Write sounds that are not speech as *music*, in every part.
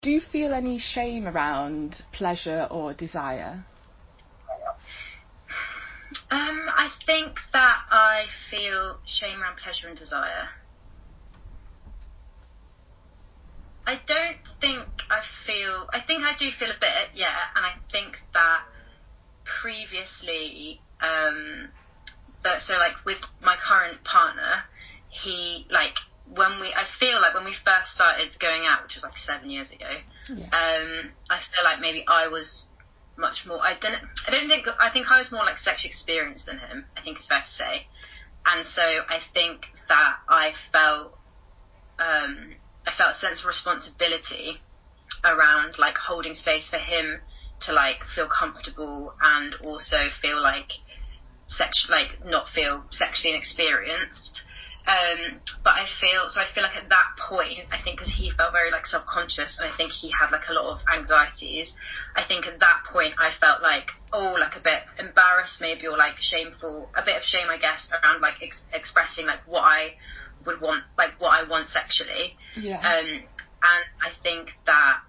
Do you feel any shame around pleasure or desire? Um, I think that I feel shame around pleasure and desire. I don't think I feel. I think I do feel a bit, yeah, and I think that previously, um, that so like with my current partner, he like when we I feel like when we first started going out, which was like seven years ago, yeah. um, I feel like maybe I was much more. I don't. I don't think. I think I was more like sexually experienced than him. I think it's fair to say, and so I think that I felt. Um, I felt a sense of responsibility around like holding space for him to like feel comfortable and also feel like sex like not feel sexually inexperienced um, but I feel so. I feel like at that point, I think because he felt very like subconscious, and I think he had like a lot of anxieties. I think at that point, I felt like oh, like a bit embarrassed, maybe, or like shameful, a bit of shame, I guess, around like ex- expressing like what I would want, like what I want sexually. Yeah. Um, and I think that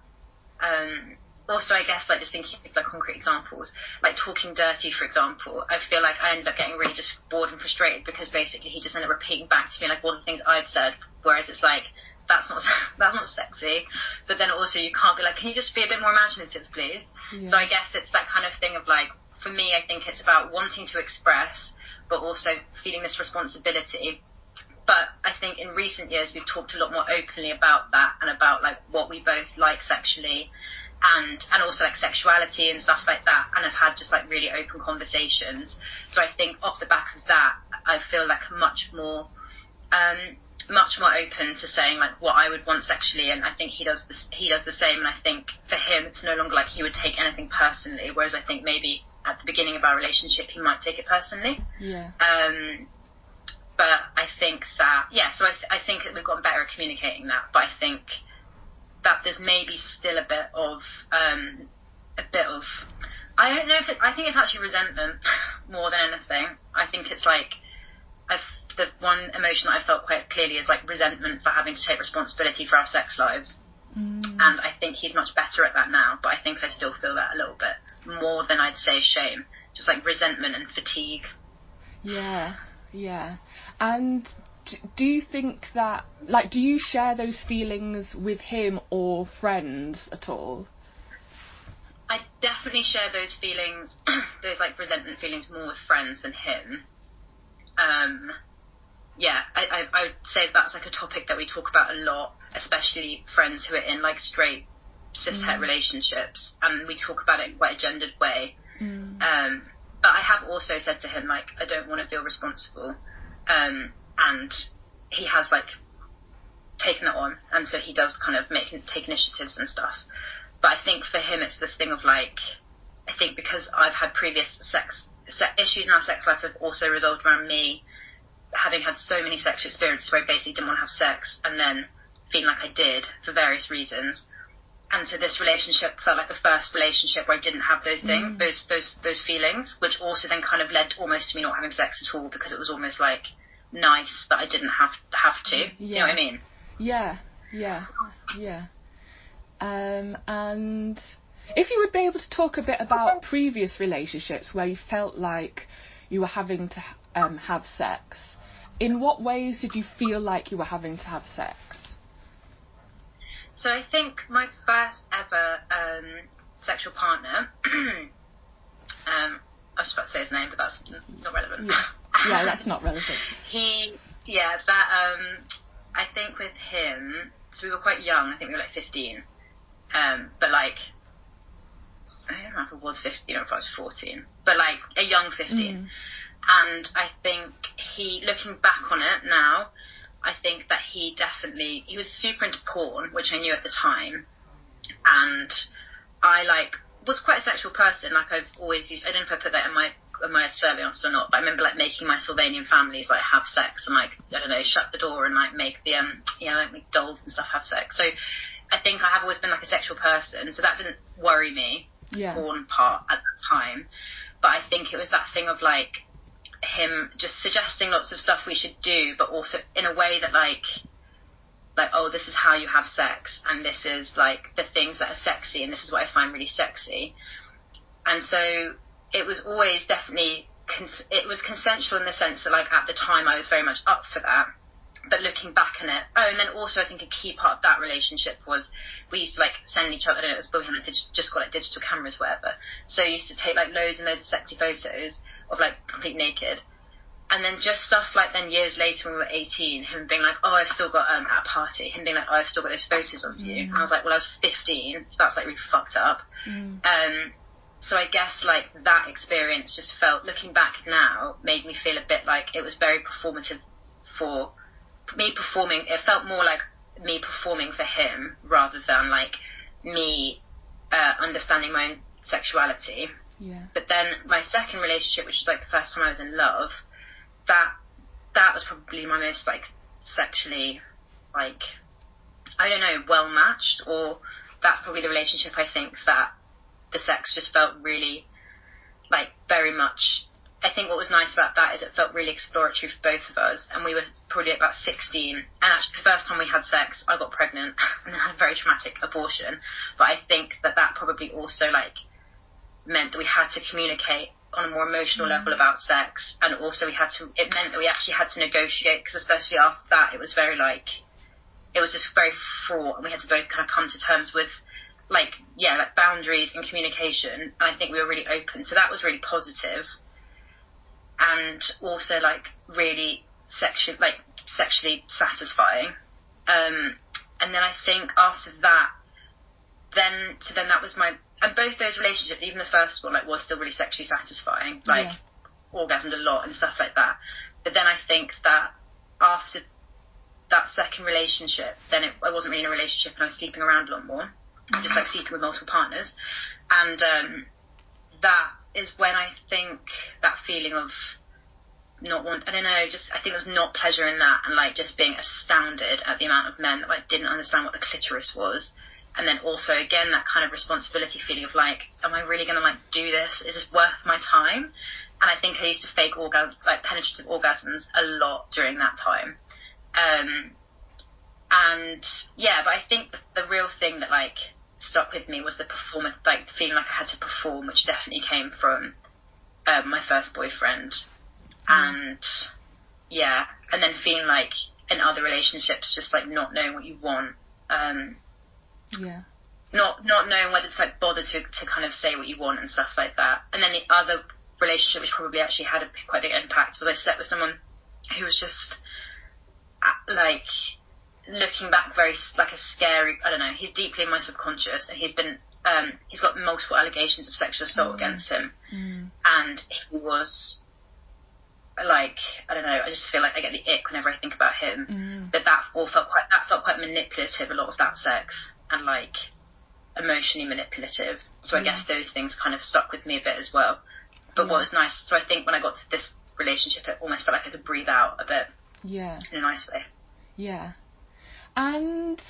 um, also, I guess, like just thinking of like concrete examples, like talking dirty, for example, I feel like I ended up getting really just bored and frustrated because basically he just ended up repeating back to me like all the things I'd said, whereas it's like that's not *laughs* that's not sexy. But then also you can't be like, can you just be a bit more imaginative, please? Yeah. So I guess it's that kind of thing of like, for me, I think it's about wanting to express, but also feeling this responsibility. But I think in recent years we've talked a lot more openly about that and about like what we both like sexually and and also like sexuality and stuff like that and I've had just like really open conversations. So I think off the back of that I feel like much more um, much more open to saying like what I would want sexually and I think he does this he does the same and I think for him it's no longer like he would take anything personally whereas I think maybe at the beginning of our relationship he might take it personally. Yeah. Um but I think that yeah so I, th- I think that we've gotten better at communicating that but I think that there's maybe still a bit of um, a bit of I don't know if it, I think it's actually resentment *laughs* more than anything. I think it's like I've, the one emotion that I felt quite clearly is like resentment for having to take responsibility for our sex lives. Mm. And I think he's much better at that now, but I think I still feel that a little bit more than I'd say shame. Just like resentment and fatigue. Yeah, yeah. And do you think that like do you share those feelings with him or friends at all? I definitely share those feelings, *clears throat* those like resentment feelings more with friends than him. Um, yeah, I, I, I would say that's like a topic that we talk about a lot, especially friends who are in like straight cis het mm. relationships, and we talk about it in quite a gendered way. Mm. Um, but I have also said to him like I don't want to feel responsible. Um, and he has like taken it on, and so he does kind of make take initiatives and stuff. But I think for him, it's this thing of like, I think because I've had previous sex, sex issues in our sex life have also resolved around me having had so many sexual experiences where I basically didn't want to have sex, and then feeling like I did for various reasons. And so this relationship felt like the first relationship where I didn't have those things, mm. those those those feelings, which also then kind of led almost to me not having sex at all because it was almost like nice that I didn't have have to. Yeah. Do you know what I mean? Yeah, yeah, yeah. Um, and if you would be able to talk a bit about previous relationships where you felt like you were having to um, have sex, in what ways did you feel like you were having to have sex? So I think my first ever um, sexual partner, *clears throat* um, I was about to say his name, but that's not relevant. Yeah. Yeah, that's not relevant. he, yeah, that, um, I think with him, so we were quite young, I think we were like 15, um, but like, I don't know if it was 15 or if I was 14, but like a young 15. Mm. And I think he, looking back on it now, I think that he definitely, he was super into porn, which I knew at the time. And I like, was quite a sexual person. Like I've always used, I don't know if I put that in my my Serbian answer or not, but I remember like making my Sylvanian families like have sex and like I don't know shut the door and like make the um you know like make dolls and stuff have sex. So I think I have always been like a sexual person, so that didn't worry me. Yeah. Porn part at the time, but I think it was that thing of like him just suggesting lots of stuff we should do, but also in a way that like like, oh, this is how you have sex, and this is like the things that are sexy, and this is what I find really sexy. And so it was always definitely cons- it was consensual in the sense that like at the time I was very much up for that. But looking back on it, oh, and then also I think a key part of that relationship was we used to like send each other. I don't know, it was we had just got like digital cameras, whatever. So I used to take like loads and loads of sexy photos of like complete naked, and then just stuff like then years later when we were 18, him being like, oh, I've still got um, at a party, him being like, oh, I've still got those photos of you. Mm. And I was like, well, I was 15, so that's like really fucked up. Mm. Um, so I guess like that experience just felt, looking back now, made me feel a bit like it was very performative for me performing. It felt more like me performing for him rather than like me uh, understanding my own sexuality. Yeah. But then my second relationship, which was like the first time I was in love, that that was probably my most like sexually like I don't know well matched or that's probably the relationship I think that the sex just felt really like very much I think what was nice about that is it felt really exploratory for both of us and we were probably about 16 and actually the first time we had sex I got pregnant *laughs* and then had a very traumatic abortion but I think that that probably also like meant that we had to communicate on a more emotional mm. level about sex, and also we had to. It meant that we actually had to negotiate because, especially after that, it was very like, it was just very fraught, and we had to both kind of come to terms with, like, yeah, like boundaries and communication. And I think we were really open, so that was really positive, and also like really sexual, like sexually satisfying. Um, and then I think after that, then so then that was my and both those relationships, even the first one, like was still really sexually satisfying, like yeah. orgasmed a lot and stuff like that. But then I think that after that second relationship, then it, I wasn't really in a relationship and I was sleeping around a lot more. Just like sleeping with multiple partners, and um, that is when I think that feeling of not want I don't know, just I think there was not pleasure in that and like just being astounded at the amount of men that like didn't understand what the clitoris was and then also again that kind of responsibility feeling of like, am I really gonna like do this? Is this worth my time? And I think I used to fake orgasms, like penetrative orgasms, a lot during that time. Um, and yeah, but I think the real thing that like stuck with me was the performance, like feeling like I had to perform, which definitely came from um, my first boyfriend. Mm. And yeah, and then feeling like in other relationships, just like not knowing what you want. Um, yeah. Not not knowing whether to like bother to to kind of say what you want and stuff like that. And then the other relationship, which probably actually had a quite big impact, was I slept with someone who was just uh, like looking back very like a scary. I don't know. He's deeply in my subconscious, and he's been um, he's got multiple allegations of sexual assault mm. against him, mm. and he was like I don't know. I just feel like I get the ick whenever I think about him. Mm. But that all felt quite that felt quite manipulative. A lot of that sex and like emotionally manipulative. So I guess those things kind of stuck with me a bit as well. But yeah. what was nice, so I think when I got to this relationship, it almost felt like I could breathe out a bit. Yeah. In a nice way. Yeah. And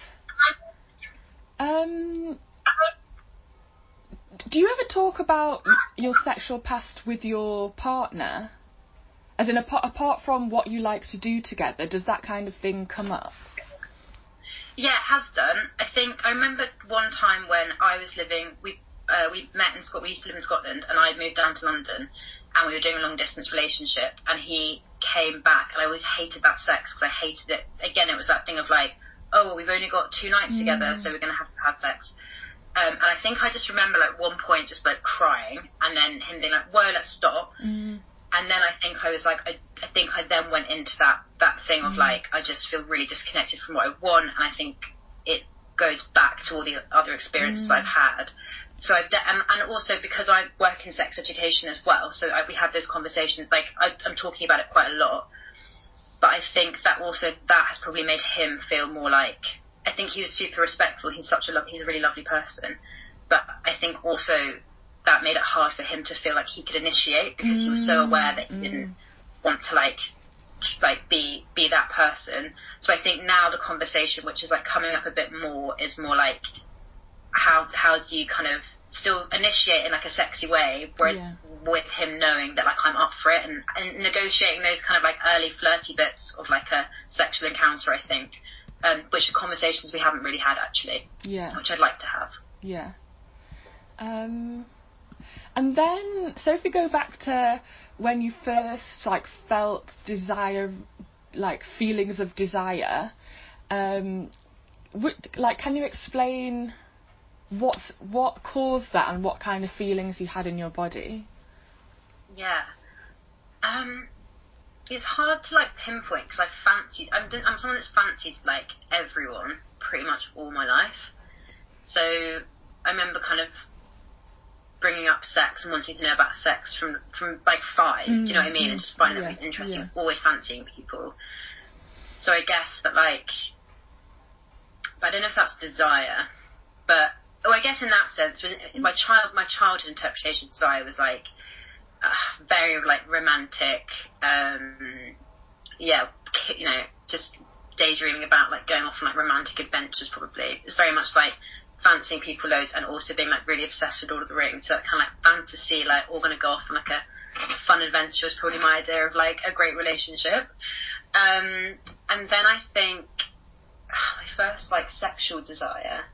um, do you ever talk about your sexual past with your partner? As in, apart, apart from what you like to do together, does that kind of thing come up? Yeah, it has done. I think I remember one time when I was living. We uh, we met in Scotland. We used to live in Scotland, and I moved down to London, and we were doing a long distance relationship. And he came back, and I always hated that sex because I hated it. Again, it was that thing of like, oh, we've only got two nights mm. together, so we're gonna have to have sex. Um, and I think I just remember like one point just like crying, and then him being like, "Whoa, let's stop." Mm and then I think I was like, I, I think I then went into that that thing of mm. like, I just feel really disconnected from what I want, and I think it goes back to all the other experiences mm. I've had. So I've de- and, and also because I work in sex education as well, so I, we have those conversations. Like I, I'm talking about it quite a lot, but I think that also that has probably made him feel more like. I think he was super respectful. He's such a lo- he's a really lovely person, but I think also that made it hard for him to feel like he could initiate because mm. he was so aware that he mm. didn't want to like like be be that person. So I think now the conversation, which is like coming up a bit more, is more like how how do you kind of still initiate in like a sexy way, where yeah. with him knowing that like I'm up for it and, and negotiating those kind of like early flirty bits of like a sexual encounter. I think um, which are conversations we haven't really had actually. Yeah. Which I'd like to have. Yeah. Um, and then, so if we go back to when you first like felt desire, like feelings of desire, um, like can you explain what's what caused that and what kind of feelings you had in your body? Yeah. Um, it's hard to like pinpoint because I fancied. I'm I'm someone that's fancied like everyone pretty much all my life. So I remember kind of bringing up sex and wanting to know about sex from from like five. Mm, do you know what I mean? Mm, and just finding yeah, it interesting. Yeah. Always fancying people. So I guess that like, I don't know if that's desire, but oh, I guess in that sense, my child my childhood interpretation of desire was like uh, very like romantic. Um, yeah, you know, just daydreaming about like going off on like romantic adventures. Probably it's very much like fancying people loads and also being like really obsessed with Lord of the Rings. So that kind of like fantasy, like all going to go off on like a fun adventure is probably my idea of like a great relationship. Um, and then I think my first like sexual desire.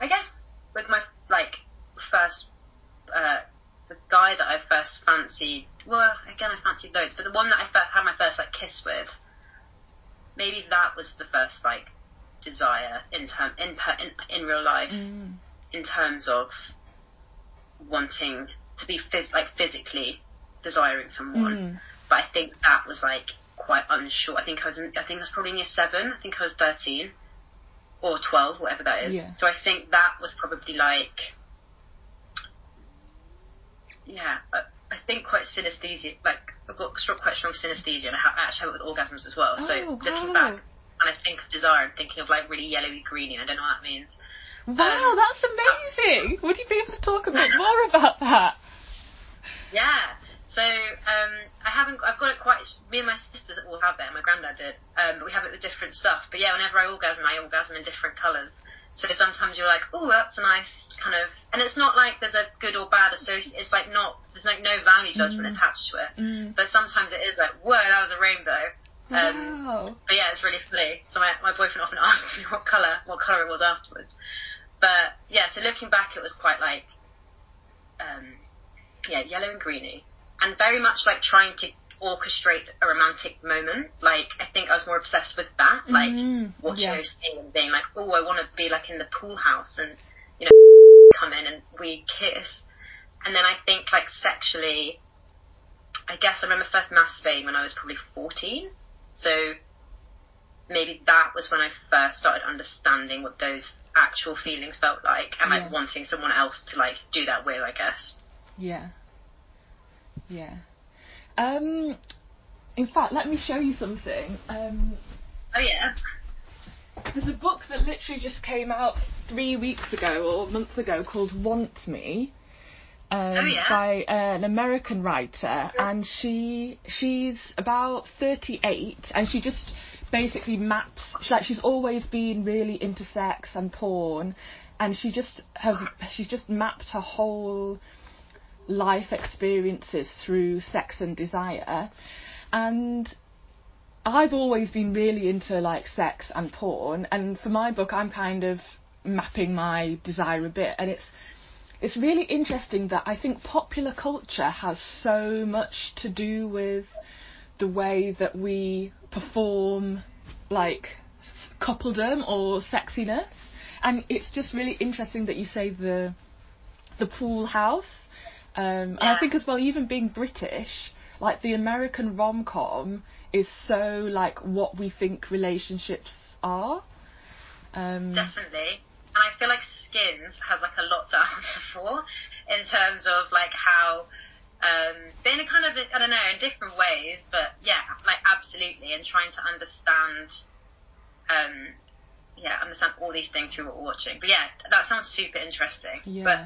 I guess with my like first uh, the guy that I first fancied. Well, again, I fancied loads, but the one that I first, had my first like kiss with, maybe that was the first like desire in term in in, in real life, mm. in terms of wanting to be phys- like physically desiring someone. Mm. But I think that was like quite unsure. I think I was in, I think I was probably in year seven. I think I was thirteen or twelve, whatever that is. Yeah. So I think that was probably like yeah, I think quite synesthesia. Like I've got quite strong synesthesia, and I, have, I actually have it with orgasms as well. Oh, so wow. looking back, and I think of desire, I'm thinking of like really yellowy greeny. I don't know what that means. Wow, um, that's amazing! Would you be able to talk a bit *laughs* more about that? Yeah. So um, I haven't. I've got it quite. Me and my sisters all have it. My granddad did. Um, but we have it with different stuff. But yeah, whenever I orgasm, I orgasm in different colours. So sometimes you're like, oh, that's a nice kind of, and it's not like there's a good or bad association. It's like not there's like no value judgment mm. attached to it. Mm. But sometimes it is like, whoa, that was a rainbow. Um, wow. But yeah, it's really funny. So my, my boyfriend often *laughs* asks me what color what color it was afterwards. But yeah, so looking back, it was quite like, um, yeah, yellow and greeny, and very much like trying to orchestrate a romantic moment. Like I think I was more obsessed with that, like mm, watching yeah. those things and being like, oh, I want to be like in the pool house and you know come in and we kiss. And then I think like sexually, I guess I remember first masturbating when I was probably fourteen. So maybe that was when I first started understanding what those actual feelings felt like and like wanting someone else to like do that with, I guess. Yeah. Yeah. Um, in fact, let me show you something. Um, oh yeah. There's a book that literally just came out three weeks ago or a month ago called Want Me. Um, oh, yeah. by uh, an American writer, and she she's about 38, and she just basically maps. She, like she's always been really into sex and porn, and she just has she's just mapped her whole life experiences through sex and desire. And I've always been really into like sex and porn, and for my book, I'm kind of mapping my desire a bit, and it's it's really interesting that I think popular culture has so much to do with the way that we perform like coupledom or sexiness, and it's just really interesting that you say the the pool house um, yeah. And I think as well, even being British, like the American rom com is so like what we think relationships are. Um, Definitely. And I feel like Skins has like a lot to *laughs* answer for in terms of like how um, they're in a kind of I don't know in different ways, but yeah, like absolutely, and trying to understand, um, yeah, understand all these things through what we're watching. But yeah, that sounds super interesting. Yeah. But